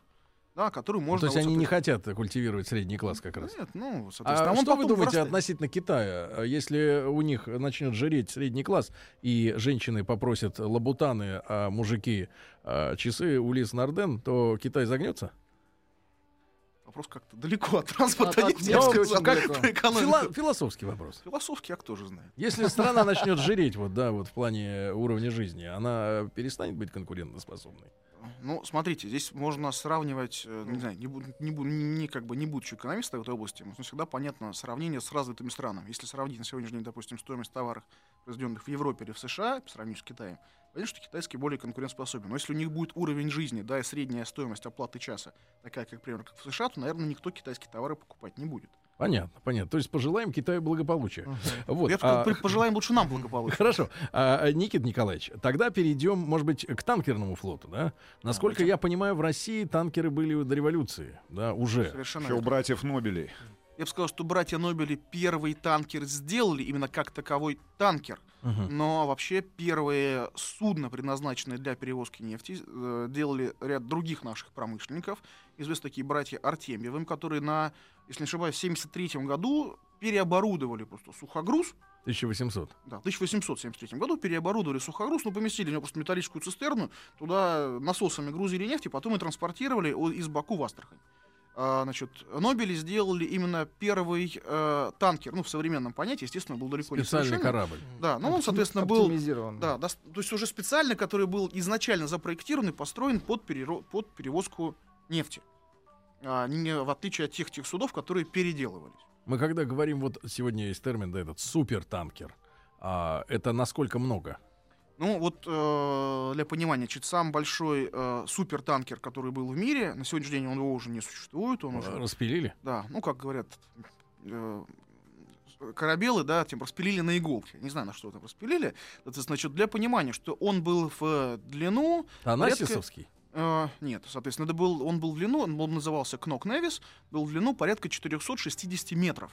Speaker 3: да, который
Speaker 2: Ну,
Speaker 3: можно...
Speaker 2: то есть
Speaker 3: вот,
Speaker 2: они не хотят культивировать средний класс как раз.
Speaker 3: Нет, ну, соответственно,
Speaker 2: А
Speaker 3: он
Speaker 2: что вы думаете
Speaker 3: вырастает.
Speaker 2: относительно Китая? А Если у них начнет жреть средний класс, и женщины попросят лабутаны, а мужики а, часы Улис Нарден, то Китай загнется?
Speaker 3: Вопрос как-то далеко от транспорта. Нет, я сказал, как.
Speaker 2: Фила- философский вопрос.
Speaker 3: Философский, а кто же знает.
Speaker 2: Если страна начнет жиреть, вот да, вот в плане уровня жизни, она перестанет быть конкурентоспособной.
Speaker 3: Ну, смотрите, здесь можно сравнивать, э, не знаю, не, буду, не, не, как бы не будучи экономистом в этой области, но всегда понятно сравнение с развитыми странами. Если сравнить на сегодняшний день, допустим, стоимость товаров, произведенных в Европе или в США, по сравнению с Китаем, понятно, что китайский более конкурентоспособен. Но если у них будет уровень жизни, да, и средняя стоимость оплаты часа, такая, как, например, как в США, то, наверное, никто китайские товары покупать не будет.
Speaker 2: Понятно, понятно. То есть пожелаем Китаю благополучия. Вот.
Speaker 3: Я
Speaker 2: а,
Speaker 3: пожелаем лучше нам благополучия.
Speaker 2: Хорошо. А, Никит Николаевич, тогда перейдем, может быть, к танкерному флоту, да? Насколько я понимаю, в России танкеры были до революции, да, уже.
Speaker 3: Совершенно
Speaker 6: Еще у братьев Нобелей.
Speaker 3: Я бы сказал, что братья Нобели первый танкер сделали, именно как таковой танкер.
Speaker 2: Мгм.
Speaker 3: Но вообще первые судна, предназначенные для перевозки нефти, э, делали ряд других наших промышленников. Известны такие братья Артемьевым, которые на, если не ошибаюсь, в 1973 году переоборудовали просто сухогруз.
Speaker 2: 1800.
Speaker 3: Да, в 1873 году переоборудовали сухогруз, ну, поместили в него просто металлическую цистерну, туда насосами грузили нефть и потом и транспортировали из Баку в Астрахань. А, значит, Нобели сделали именно первый э, танкер, ну, в современном понятии, естественно, был далеко не
Speaker 2: Специальный корабль.
Speaker 3: Да, но он, соответственно, был
Speaker 5: Оптимизирован.
Speaker 3: да, дос- то есть уже специально, который был изначально запроектирован и построен под, переро- под перевозку нефти. А, не, в отличие от тех тех судов, которые переделывались.
Speaker 2: Мы когда говорим, вот сегодня есть термин, да, этот супертанкер, а, это насколько много?
Speaker 3: Ну, вот э, для понимания, значит, сам большой э, супертанкер, который был в мире, на сегодняшний день он его уже не существует, он уже,
Speaker 2: Распилили?
Speaker 3: да, ну, как говорят, э, корабелы, да, тем распилили на иголке. Не знаю, на что там распилили. Это, значит, для понимания, что он был в длину,
Speaker 2: Анасисовский?
Speaker 3: Э, нет, соответственно, это был, он был в длину, он был- назывался Кнок Невис, был в длину порядка 460 метров.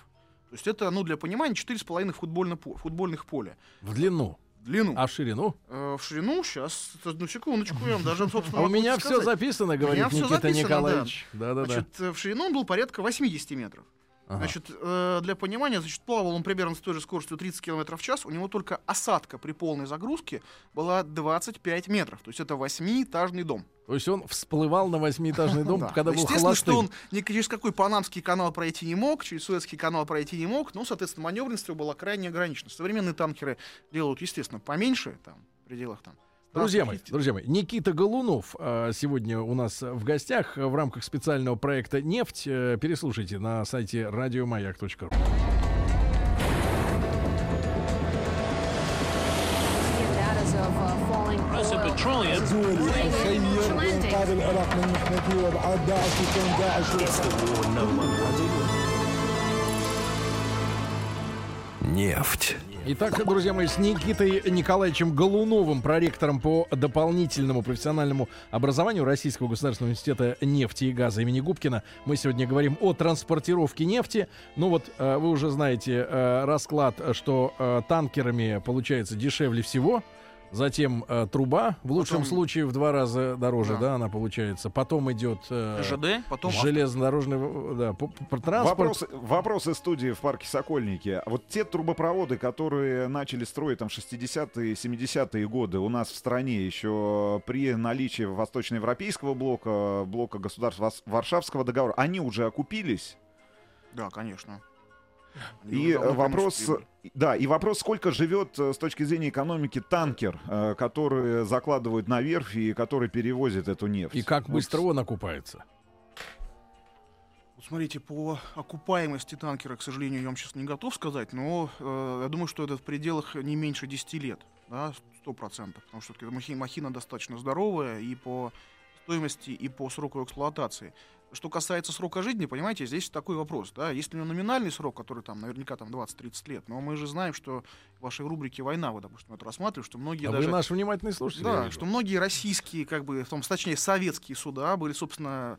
Speaker 3: То есть это, ну, для понимания, 4,5 футбольно, футбольных поля.
Speaker 2: В длину.
Speaker 3: В длину.
Speaker 2: А в ширину?
Speaker 3: Э, в ширину, сейчас, одну секундочку, я вам даже, собственно,
Speaker 2: А у меня все записано, говорит Никита Николаевич. Да-да-да.
Speaker 3: Значит, э, в ширину он был порядка 80 метров.
Speaker 2: Ага.
Speaker 3: Значит, э, для понимания, значит, плавал он примерно с той же скоростью 30 км в час. У него только осадка при полной загрузке была 25 метров. То есть это восьмиэтажный дом.
Speaker 2: То есть он всплывал на восьмиэтажный дом,
Speaker 3: Да.
Speaker 2: когда был
Speaker 3: Естественно,
Speaker 2: холостым.
Speaker 3: что он ни через какой Панамский канал пройти не мог, через Суэцкий канал пройти не мог. Ну, соответственно, маневренность была крайне ограничена. Современные танкеры делают, естественно, поменьше, там, в пределах там.
Speaker 2: Друзья мои,
Speaker 3: 150.
Speaker 2: друзья мои, Никита Голунов а, сегодня у нас в гостях а, в рамках специального проекта «Нефть». Э, Переслушайте на сайте радиомаяк.ру.
Speaker 8: Precipitation petroleum.
Speaker 9: دولي الخير بإنقاذ العراق من محنته وابعاد داعش وكون داعش
Speaker 1: Нефть.
Speaker 2: Итак, друзья мои, с Никитой Николаевичем Голуновым, проректором по дополнительному профессиональному образованию Российского государственного университета нефти и газа имени Губкина, мы сегодня говорим о транспортировке нефти. Ну вот, э, вы уже знаете э, расклад, что э, танкерами получается дешевле всего. Затем э, труба, в лучшем
Speaker 3: Потом-
Speaker 2: случае в два раза дороже, да,
Speaker 3: Да.
Speaker 2: она получается. Потом идет э,
Speaker 3: ЖД, потом
Speaker 2: железнодорожный э, да, транспорт.
Speaker 6: Вопросы, вопросы студии в парке Сокольники. Вот те трубопроводы, которые начали строить там в 60-е, 70-е годы у нас в стране еще при наличии восточноевропейского блока, блока государств Варшавского договора, они уже окупились?
Speaker 3: Да, конечно.
Speaker 6: И э, вопрос,
Speaker 3: прибыль.
Speaker 6: да, и вопрос, сколько живет э, с точки зрения экономики танкер, э, который закладывают на верфи и который перевозит эту нефть.
Speaker 2: И как
Speaker 6: Вот
Speaker 2: быстро он окупается.
Speaker 3: Вот смотрите, по окупаемости танкера, к сожалению, я вам сейчас не готов сказать, но э, я думаю, что это в пределах не меньше 10 лет, да, 100%, потому что махина достаточно здоровая и по стоимости, и по сроку эксплуатации. Что касается срока жизни, понимаете, здесь такой вопрос, да, есть ли у него номинальный срок, который там наверняка там 20-30 лет, но мы же знаем, что в вашей рубрике «Война» вы, допустим, это рассматриваете, что многие
Speaker 2: А
Speaker 3: даже...
Speaker 2: вы наш внимательный слушатель.
Speaker 3: Да, что многие российские, как бы, в том, точнее, советские суда были, собственно,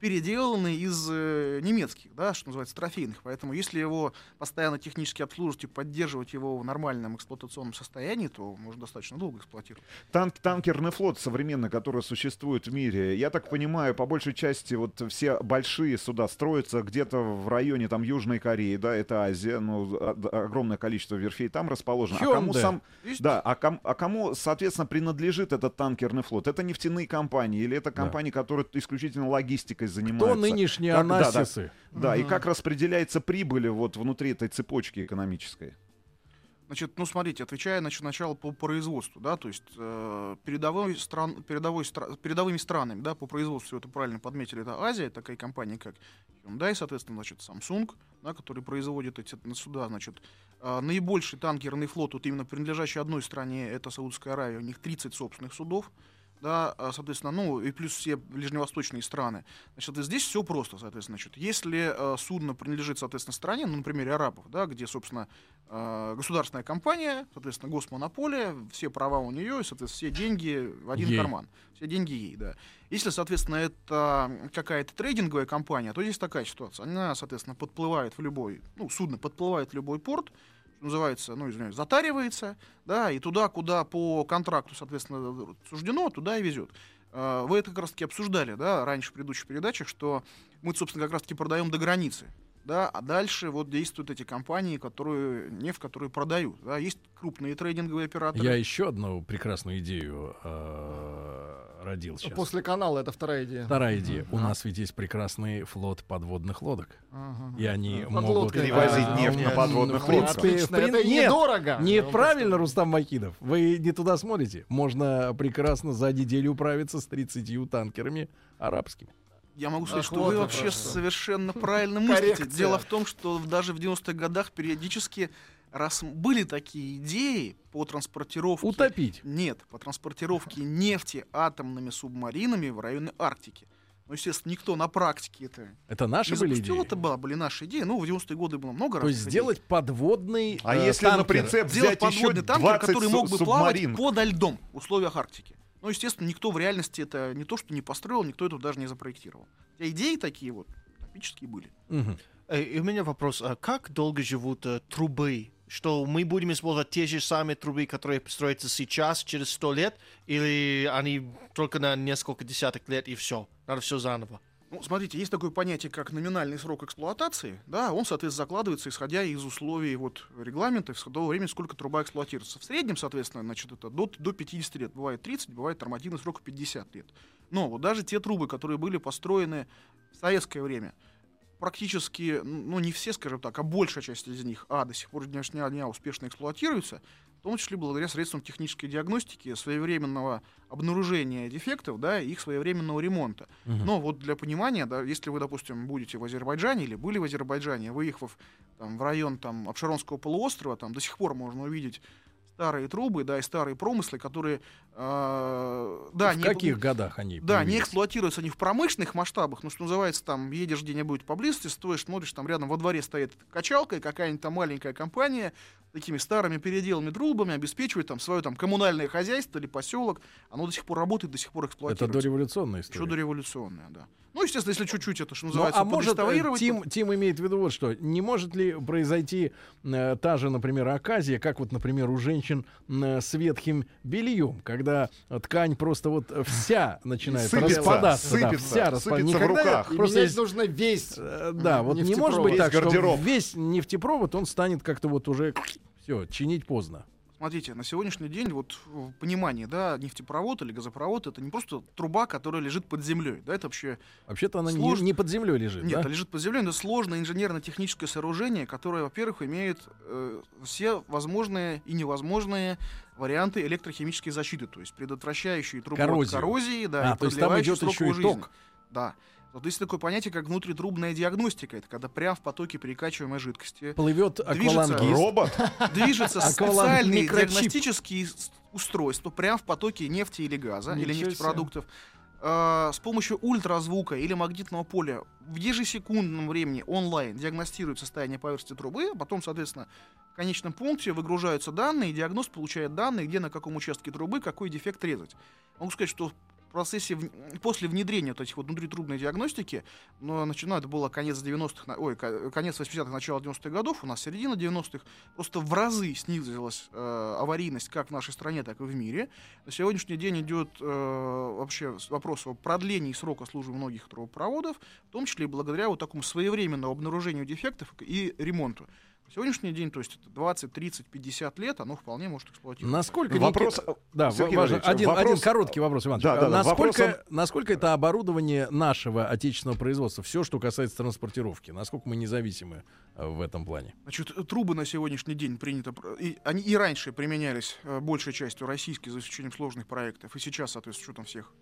Speaker 3: переделаны из э, немецких, да, что называется, трофейных. Поэтому если его постоянно технически обслуживать и поддерживать его в нормальном эксплуатационном состоянии, то можно достаточно долго эксплуатировать.
Speaker 6: Танк, танкерный флот современный, который существует в мире, я так понимаю, по большей части вот все большие суда строятся где-то в районе там Южной Кореи, да, это Азия, ну, а- огромное количество верфей там расположено. А кому сам,
Speaker 3: Есть?
Speaker 6: да, а, ком- а кому, соответственно, принадлежит этот танкерный флот? Это нефтяные компании или это компании, которые исключительно логистикой занимаются?
Speaker 2: Кто нынешние
Speaker 6: Как- да, да.
Speaker 2: анасисы?
Speaker 6: Да, и как распределяется прибыль вот внутри этой цепочки экономической?
Speaker 3: Значит, ну смотрите, отвечая значит, сначала по производству, да, то есть э, передовой стран, передовой стра- передовыми странами, да, по производству, это правильно подметили, это Азия, такая компания, как Hyundai, соответственно, значит, Samsung, да, который производит эти суда, значит, э, наибольший танкерный флот, вот именно принадлежащий одной стране, это Саудовская Аравия, у них 30 собственных судов, да, а, соответственно, ну и плюс все ближневосточные страны. Значит, здесь все просто, соответственно, значит, если э, судно принадлежит, соответственно, стране, ну, на примере арабов, да, где, собственно, э, государственная компания, соответственно, госмонополия, все права у нее, и, соответственно, все деньги в один
Speaker 2: Ей.
Speaker 3: карман. Все деньги ей, да. Если, соответственно, это какая-то трейдинговая компания, то здесь такая ситуация. Она, соответственно, подплывает в любой, ну, судно подплывает в любой порт, называется, ну, извиняюсь, затаривается, да, и туда, куда по контракту, соответственно, суждено, туда и везет. Э, Вы это как раз-таки обсуждали, да, раньше в предыдущих передачах, что мы, собственно, как раз-таки продаем до границы, да, а дальше вот действуют эти компании, которые, нефть, которые продают, да, есть крупные трейдинговые операторы.
Speaker 2: Я еще одну прекрасную идею э, родил сейчас.
Speaker 5: После канала это вторая идея.
Speaker 2: Вторая идея. У нас ведь есть прекрасный флот подводных лодок.
Speaker 5: Ага.
Speaker 2: И они
Speaker 5: Под
Speaker 2: могут...
Speaker 5: лодкой.
Speaker 6: Перевозить
Speaker 2: А,
Speaker 6: нефть
Speaker 2: ну,
Speaker 6: на подводных
Speaker 2: в принципе,
Speaker 6: лодках.
Speaker 2: в
Speaker 5: Отлично,
Speaker 2: прин-
Speaker 5: это
Speaker 2: нет,
Speaker 5: недорого.
Speaker 2: Нет,
Speaker 5: Ну,
Speaker 2: правильно, Рустам Макидов. Вы не туда смотрите. Можно прекрасно за неделю управиться с 30 танкерами арабскими.
Speaker 3: Я могу сказать,
Speaker 5: Ах,
Speaker 3: что
Speaker 5: вот
Speaker 3: вы вообще
Speaker 5: просто.
Speaker 3: совершенно правильно мыслите.
Speaker 5: Коррекция.
Speaker 3: Дело в том, что даже в 90-х годах периодически раз были такие идеи по транспортировке...
Speaker 2: Утопить.
Speaker 3: Нет, по транспортировке нефти атомными субмаринами в районе Арктики. Но, естественно, никто на практике это
Speaker 2: Это наши
Speaker 3: не
Speaker 2: были
Speaker 3: запустил.
Speaker 2: идеи?
Speaker 3: Это была, были наши идеи. Ну, в 90-е годы было много
Speaker 2: То есть
Speaker 3: идей.
Speaker 2: сделать подводный
Speaker 6: А
Speaker 2: э,
Speaker 6: если на
Speaker 2: танкер.
Speaker 6: прицеп
Speaker 3: Сделать
Speaker 6: взять еще
Speaker 3: подводный танкер,
Speaker 6: 20
Speaker 3: который мог бы плавать подо льдом в условиях Арктики. Ну, естественно, никто в реальности это не то, что не построил, никто это даже не запроектировал. Хотя идеи такие вот топические были.
Speaker 4: Э, И у меня вопрос, а как долго живут э, трубы? Что мы будем использовать те же самые трубы, которые строятся сейчас, через сто лет, или они только на несколько десяток лет и все? Надо все заново.
Speaker 3: Ну, смотрите, есть такое понятие, как номинальный срок эксплуатации. Да, он, соответственно, закладывается, исходя из условий вот, регламента, из того времени, сколько труба эксплуатируется. В среднем, соответственно, значит, это до, до 50 лет. Бывает 30, бывает нормативный срок 50 лет. Но вот даже те трубы, которые были построены в советское время, практически, ну, не все, скажем так, а большая часть из них, а, до сих пор днешнего дня успешно эксплуатируются, в том числе благодаря средствам технической диагностики, своевременного обнаружения дефектов, да, и их своевременного ремонта. Но вот для понимания, да, если вы, допустим, будете в Азербайджане или были в Азербайджане, выехав там, в район там, Абшеронского полуострова, там до сих пор можно увидеть старые трубы, да, и старые промыслы, которые, э, да,
Speaker 2: в
Speaker 3: не,
Speaker 2: каких годах они
Speaker 3: да, не эксплуатируются они в промышленных масштабах, но что называется, там, едешь где-нибудь поблизости, стоишь, смотришь, там рядом во дворе стоит качалка, и какая-нибудь там маленькая компания такими старыми переделанными трубами обеспечивает там свое там коммунальное хозяйство или поселок, оно до сих пор работает, до сих пор
Speaker 2: Это
Speaker 3: эксплуатируется.
Speaker 2: дореволюционная история.
Speaker 3: Еще дореволюционная, да. Ну, естественно, если чуть-чуть это, что
Speaker 2: Ну,
Speaker 3: называется,
Speaker 2: а может, э, Тим, Тим имеет в виду вот что, не может ли произойти э, та же, например, оказия, как вот, например, у женщин э, с ветхим бельем, когда ткань просто вот вся начинает
Speaker 6: Сыпется,
Speaker 2: распадаться, да,
Speaker 6: сыпется,
Speaker 2: вся распа-
Speaker 6: сыпется в
Speaker 2: Никогда-
Speaker 6: руках.
Speaker 2: Просто есть-
Speaker 5: нужно весь.
Speaker 2: э, да, вот не может быть
Speaker 6: Весь
Speaker 2: так, что весь нефтепровод, он станет как-то вот уже все, чинить поздно.
Speaker 3: Смотрите, на сегодняшний день, вот в понимании, да, нефтепровод или газопровод это не просто труба, которая лежит под землей. Да, это вообще
Speaker 2: Вообще-то она не,
Speaker 3: Сложно.
Speaker 2: не под землей лежит,
Speaker 3: Нет,
Speaker 2: да?
Speaker 3: а лежит под землей, но сложное инженерно-техническое сооружение, которое, во-первых, имеет э, все возможные и невозможные варианты электрохимической защиты, то есть предотвращающие трубу от
Speaker 2: Коррозию.
Speaker 3: коррозии, да,
Speaker 2: А,
Speaker 3: и
Speaker 2: то есть там идет еще и
Speaker 3: жизнь.
Speaker 2: ток.
Speaker 3: Да. Вот есть такое понятие, как внутритрубная диагностика. Это когда прямо в потоке перекачиваемой жидкости
Speaker 2: Плывет
Speaker 3: Движется.
Speaker 2: аквалангист.
Speaker 6: Робот?
Speaker 3: движется специальные диагностические устройства прямо в потоке нефти или газа, или нефтепродуктов, э, с помощью ультразвука или магнитного поля в ежесекундном времени онлайн диагностирует состояние поверхности трубы, а потом, соответственно, в конечном пункте выгружаются данные, и диагност получает данные, где на каком участке трубы какой дефект резать. Могу сказать, что процессе, после внедрения вот этих вот внутритрубной диагностики, но начинаю, это было конец 90-х, на- ой, ко- конец 80-х, начало 90-х годов, у нас середина 90-х, просто в разы снизилась э, аварийность как в нашей стране, так и в мире. На сегодняшний день идет э, вообще вопрос о продлении срока службы многих трубопроводов, в том числе и благодаря вот такому своевременному обнаружению дефектов и ремонту. На сегодняшний день, то есть это 20, 30, 50 лет, оно вполне может эксплуатироваться.
Speaker 2: Насколько
Speaker 6: Вопрос...
Speaker 2: Никита- Да,
Speaker 6: Сергей
Speaker 2: важно. Один,
Speaker 6: вопрос-
Speaker 2: один короткий вопрос, Иван.
Speaker 6: Да, да, да,
Speaker 2: насколько,
Speaker 6: вопросом-
Speaker 2: насколько это оборудование нашего отечественного производства, все, что касается транспортировки, насколько мы независимы э, в этом плане?
Speaker 3: Значит, трубы на сегодняшний день принято, пр- и, они и раньше применялись э, большей частью российские, за исключением сложных проектов, и сейчас, соответственно, с учетом всех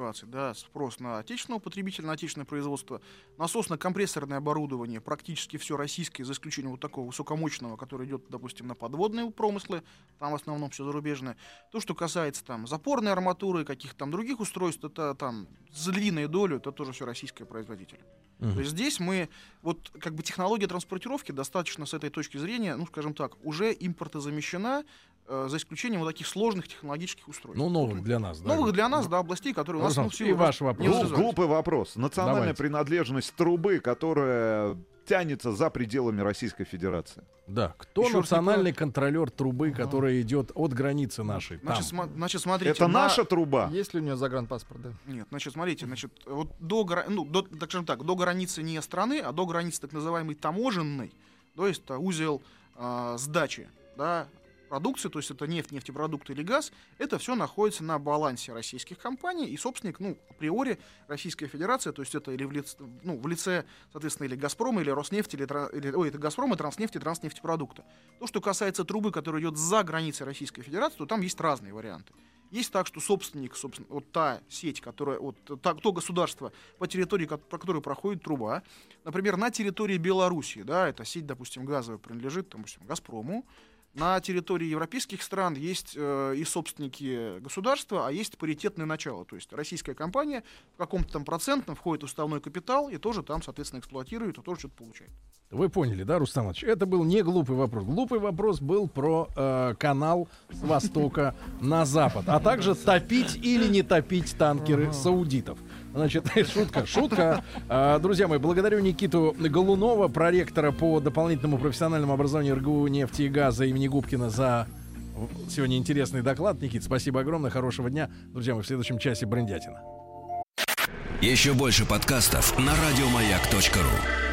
Speaker 3: ситуаций, да, спрос на отечественного потребителя, на отечественное производство, насосно-компрессорное оборудование, практически все российское, за исключением вот такого высокомощного, который идет, допустим, на подводные промыслы, там в основном все зарубежное. То, что касается там запорной арматуры, каких-то там других устройств, это там за львиную долю, это тоже все российское производитель.
Speaker 2: Мгм.
Speaker 3: То есть здесь мы, вот как бы технология транспортировки достаточно с этой точки зрения, ну скажем так, уже импортозамещена, за исключением вот таких сложных технологических устройств.
Speaker 2: Ну, новых для нас, да.
Speaker 3: Новых для нас, да, областей, которые у нас ну,
Speaker 2: и ваш вопрос.
Speaker 3: Развиваются.
Speaker 6: глупый вопрос. Национальная
Speaker 2: Давайте.
Speaker 6: принадлежность трубы, которая тянется за пределами Российской Федерации.
Speaker 2: Да. Кто
Speaker 3: раз
Speaker 2: национальный контролер трубы, которая идет от границы нашей? Там.
Speaker 3: Значит, сма- значит, смотрите.
Speaker 6: Это
Speaker 3: на-
Speaker 6: наша труба.
Speaker 5: Есть ли у нее загранпаспорт, да?
Speaker 3: Нет, значит, смотрите, значит, вот до, гра- ну, до, так скажем так, до границы не страны, а до границы так называемой таможенной, то есть это узел а, сдачи, да, продукции, то есть это нефть, нефтепродукты или газ, это все находится на балансе российских компаний, и собственник, ну, априори Российская Федерация, то есть это или в лице, ну, в лице, соответственно, или Газпрома, или Роснефти, или, или- ой, это Газпром, и Транснефть, и Транснефтепродукта. То, что касается трубы, которая идет за границей Российской Федерации, то там есть разные варианты. Есть так, что собственник, собственно, вот та сеть, которая, вот та, то государство, по территории, ко- по которой проходит труба, например, на территории Белоруссии, да, эта сеть, допустим, газовая принадлежит, допустим, Газпрому, на территории европейских стран есть э, и собственники государства, а есть паритетное начало. То есть российская компания в каком-то там процентном входит в уставной капитал и тоже там, соответственно, эксплуатирует и тоже что-то получает.
Speaker 2: Вы поняли, да, Рустам Иванович? Это был не глупый вопрос. Глупый вопрос был про э, канал с востока на запад, а также топить или не топить танкеры саудитов. Значит, шутка, шутка. А, Друзья мои, благодарю Никиту Голунова, проректора по дополнительному профессиональному образованию РГУ нефти и газа имени Губкина за сегодня интересный доклад. Никит, спасибо огромное, хорошего дня. Друзья мои, в следующем часе Брендятина.
Speaker 1: Еще больше подкастов на радиомаяк.ру.